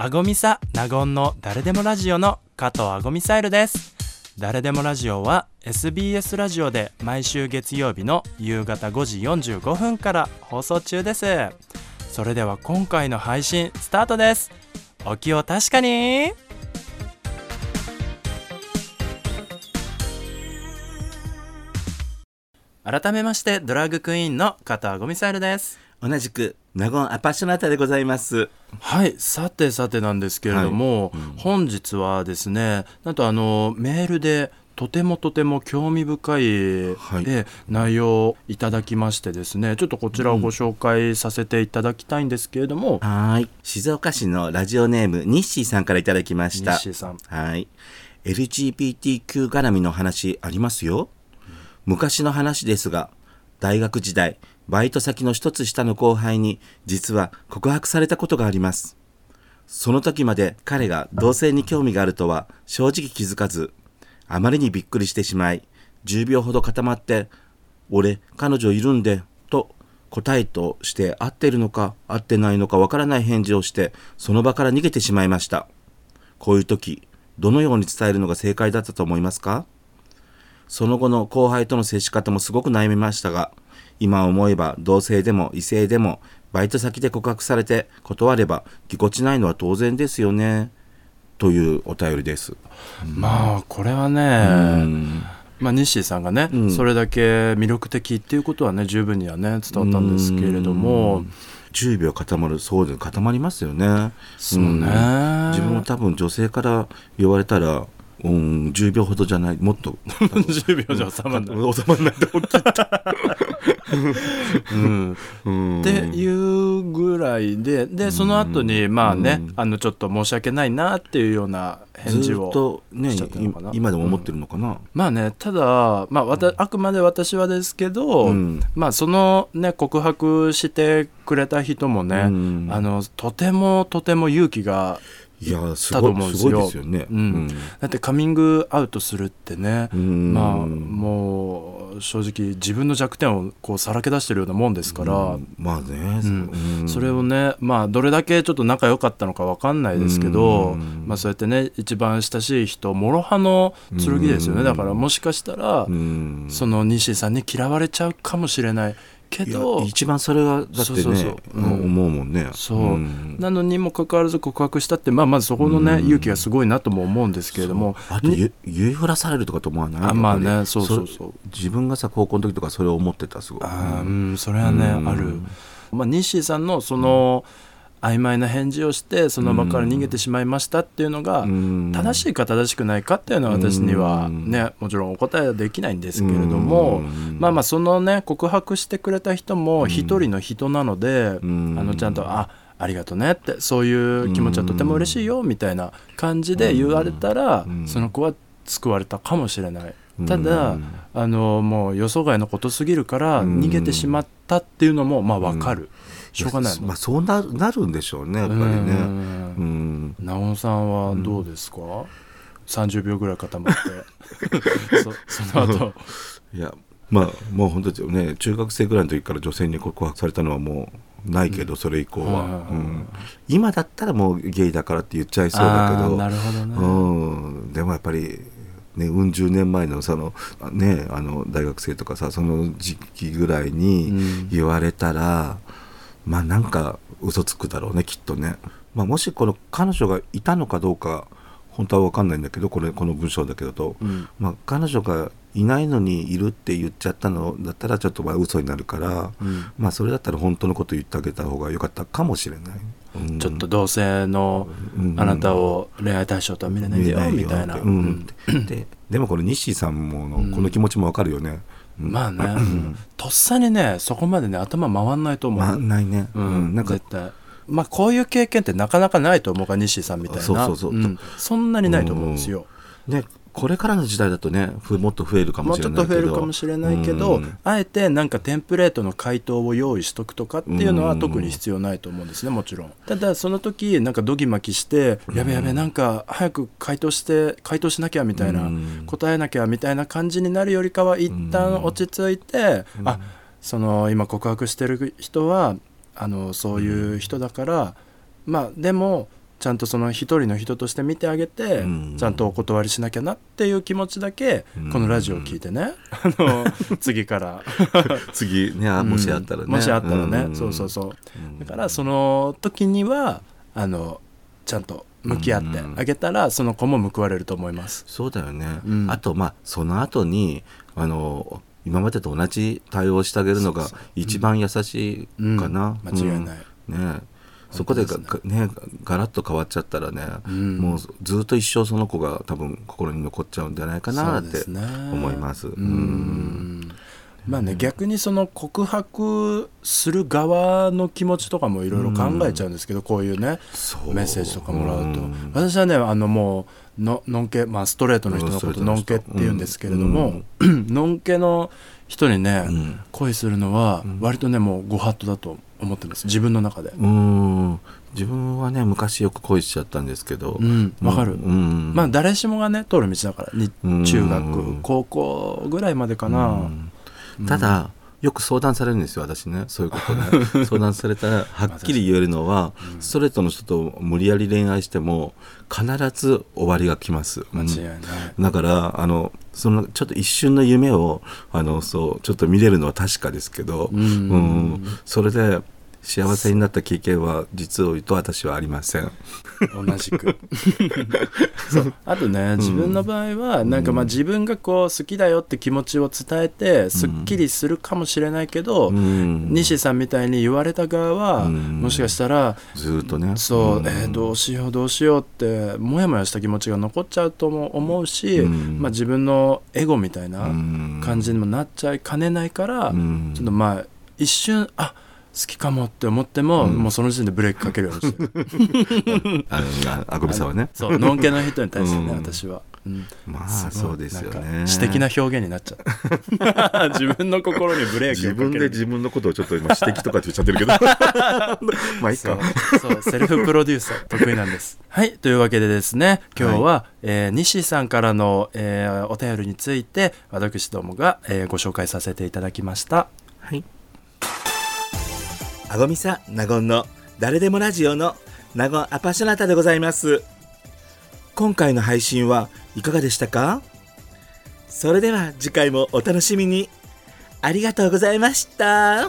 あごみさ納言の誰でもラジオの加藤あごみサイルです。誰でもラジオは SBS ラジオで毎週月曜日の夕方5時45分から放送中です。それでは今回の配信スタートです。お気を確かに。改めましてドラッグクイーンの加藤あごみサイルです。同じく納言アパッショナタでございます。はいさてさてなんですけれども、はい。うん、本日はですねなんとあのメールでとてもとても興味深い、はい、内容をいただきましてですねちょっとこちらをご紹介させていただきたいんですけれども、うん、はい。静岡市のラジオネームニッシーさんからいただきました。ニッシーさん。はい。LGBTQ 絡みの話ありますよ、うん、昔の話ですが大学時代バイト先の一つ下の後輩に実は告白されたことがあります。その時まで彼が同性に興味があるとは正直気づかず、あまりにびっくりしてしまい、10秒ほど固まって、俺、彼女いるんで、と答えとして合ってるのか合ってないのかわからない返事をして、その場から逃げてしまいました。こういう時、どのように伝えるのが正解だったと思いますか？その後の後輩との接し方もすごく悩みましたが、今思えば同性でも異性でもバイト先で告白されて断ればぎこちないのは当然ですよね。というお便りです。まあこれはね、まあ、西さんがね、うん、それだけ魅力的っていうことはね十分にはね伝わったんですけれども。10秒固まるそうで固まりますよね。そうね、自分も多分女性から言われたらうん、10秒ほどじゃないもっと。10秒じゃ収まらない。収まらない。と思ってうん、うん、っていうぐらいででその後にまあね、うん、あのちょっと申し訳ないなっていうような返事をとね今でも思ってるのかな、うん、まあねただ、まあ、わたあくまで私はですけど、まあそのね告白してくれた人もね、あのとてもとても勇気がいやすごいすごいですよね、うん、うん、だってカミングアウトするってね、まあもう正直自分の弱点をこうさらけ出してるようなもんですから、まあね、それをねまあどれだけちょっと仲良かったのか分かんないですけど、まあそうやってね一番親しい人諸刃の剣ですよね。だからもしかしたら、その西さんに嫌われちゃうかもしれない。けど一番それはだってねそうそうそう、うん、思うもんね。そう、うん、なのにもかかわらず告白したって、まあ、まずそこのね、うん、勇気がすごいなとも思うんですけれどもあと言いふらされるとかと思わない？あまあねそうそうそう。自分がさ高校の時とかそれを思ってたすごい。あうんそれはね、ある。まあ西さんのその、うん曖昧な返事をしてその場から逃げてしまいましたっていうのが正しいか正しくないかっていうのは私にはねもちろんお答えはできないんですけれどもまあまあそのね告白してくれた人も一人の人なのであのちゃんとあありがとねってそういう気持ちはとても嬉しいよみたいな感じで言われたらその子は救われたかもしれない。ただあのもう予想外のことすぎるから逃げてしまったっていうのもまあ分かる。しょうがないまあそうななるんでしょうねやっぱりね。うん。直さんはどうですか、うん、30秒ぐらい固まって。そその後。いやまあもう本当ね中学生ぐらいの時から女性に告白されたのはもうないけど、うん、それ以降は、うん、今だったらもうゲイだからって言っちゃいそうだけど。なるほどね、うん、でもやっぱりね、うん十年前のその、ね、あの大学生とかさその時期ぐらいに言われたら、まあなんか嘘つくだろうねきっとね、まあ、もしこの彼女がいたのかどうか本当は分かんないんだけどこれこの文章だけだと、うん、まあ、彼女がいないのにいるって言っちゃったのだったらちょっとまあ嘘になるから、うん、まあそれだったら本当のこと言ってあげた方が良かったかもしれない、うん、ちょっと同性のあなたを恋愛対象とは見れないでよ、みたいな、ででもこれ西さんものこの気持ちも分かるよね、まあね、うん、とっさにねそこまでね頭回んないと思う。回んないね、うん、なんか絶対。まあこういう経験ってなかなかないと思うから西さんみたいな。そうそうそう、うん、そんなにないと思うんですよ、ねこれからの時代だとねもっと増えるかもしれないけど。もうちょっと増えるかもしれないけど、うん、あえてなんかテンプレートの回答を用意しとくとかっていうのは特に必要ないと思うんですねもちろん。ただその時なんかドギマキして、うん、やべやべなんか早く回答して回答しなきゃみたいな、うん、答えなきゃみたいな感じになるよりかは一旦落ち着いて、うん、あその今告白してる人はあのそういう人だから、まあでもちゃんとその一人の人として見てあげて、うん。ちゃんとお断りしなきゃなっていう気持ちだけ、うん。このラジオを聞いてね、あの次から。次ねあもしあったらね、うんもしあったらね、ん。そうそうそう。うん。だからその時にはあのちゃんと向き合ってあげたら、その子も報われると思います。そうだよね、うん。あとまあその後にあの今までと同じ対応をしてあげるのが一番優しいかな、うん。間違いない、うん。ねそこでがね。ガラッと変わっちゃったらね、うん。もうずっと一生その子が多分心に残っちゃうんじゃないかなって思います。ううんんまあね、逆にその告白する側の気持ちとかもいろいろ考えちゃうんですけど、こういうねメッセージとかもらうと、ん。私はねあのもうののんけ、まあ、ストレートの人のことうんのんけって言うんですけれども、のんけの人にね、うん。恋するのは割とねもうご法度だと思ってます。自分の中で。うん。自分はね昔よく恋しちゃったんですけど。うん。わかる。うん。まあ誰しもがね通る道だから。中学高校ぐらいまでかな、うんただよく相談されるんですよ私ね。そういうことね。相談されたらはっきり言えるのは、ストレートの人と無理やり恋愛しても必ず終わりが来ます、間違いない、だからあのそのちょっと一瞬の夢をあのそうちょっと見れるのは確かですけど、うん。うん。それで幸せになった経験は実を言うと私はありません。同じく。そう。あとね自分の場合はなんかまあ自分がこう好きだよって気持ちを伝えてすっきりするかもしれないけど、うん。西さんみたいに言われた側は、うん。もしかしたらずーっとね。そう、ん。えーどうしようどうしようってモヤモヤした気持ちが残っちゃうとも思うし、うん。まあ、自分のエゴみたいなうん。感じにもなっちゃいかねないから、うん。ちょっとまあ一瞬あ好きかもって思っても、うん。もうその時点でブレーキかけるようにしてる。あのああごみさんはねそうのんけの人に対してね、うん。私は、うん。まあそうですよね。か詩的な表現になっちゃう 自分の心にブレーキ自分をかける。で自分のことをちょっと今指摘とかって言っちゃってるけど。まあいいそうかそうセルフプロデューサー得意なんです。はい。というわけでですね今日は、えー西さんからの、えーお便りについて私どもが、えーご紹介させていただきました。はいあごみさなごんの誰でもラジオのなごんアパショナタでございます。今回の配信はいかがでしたか？それでは次回もお楽しみに。ありがとうございました。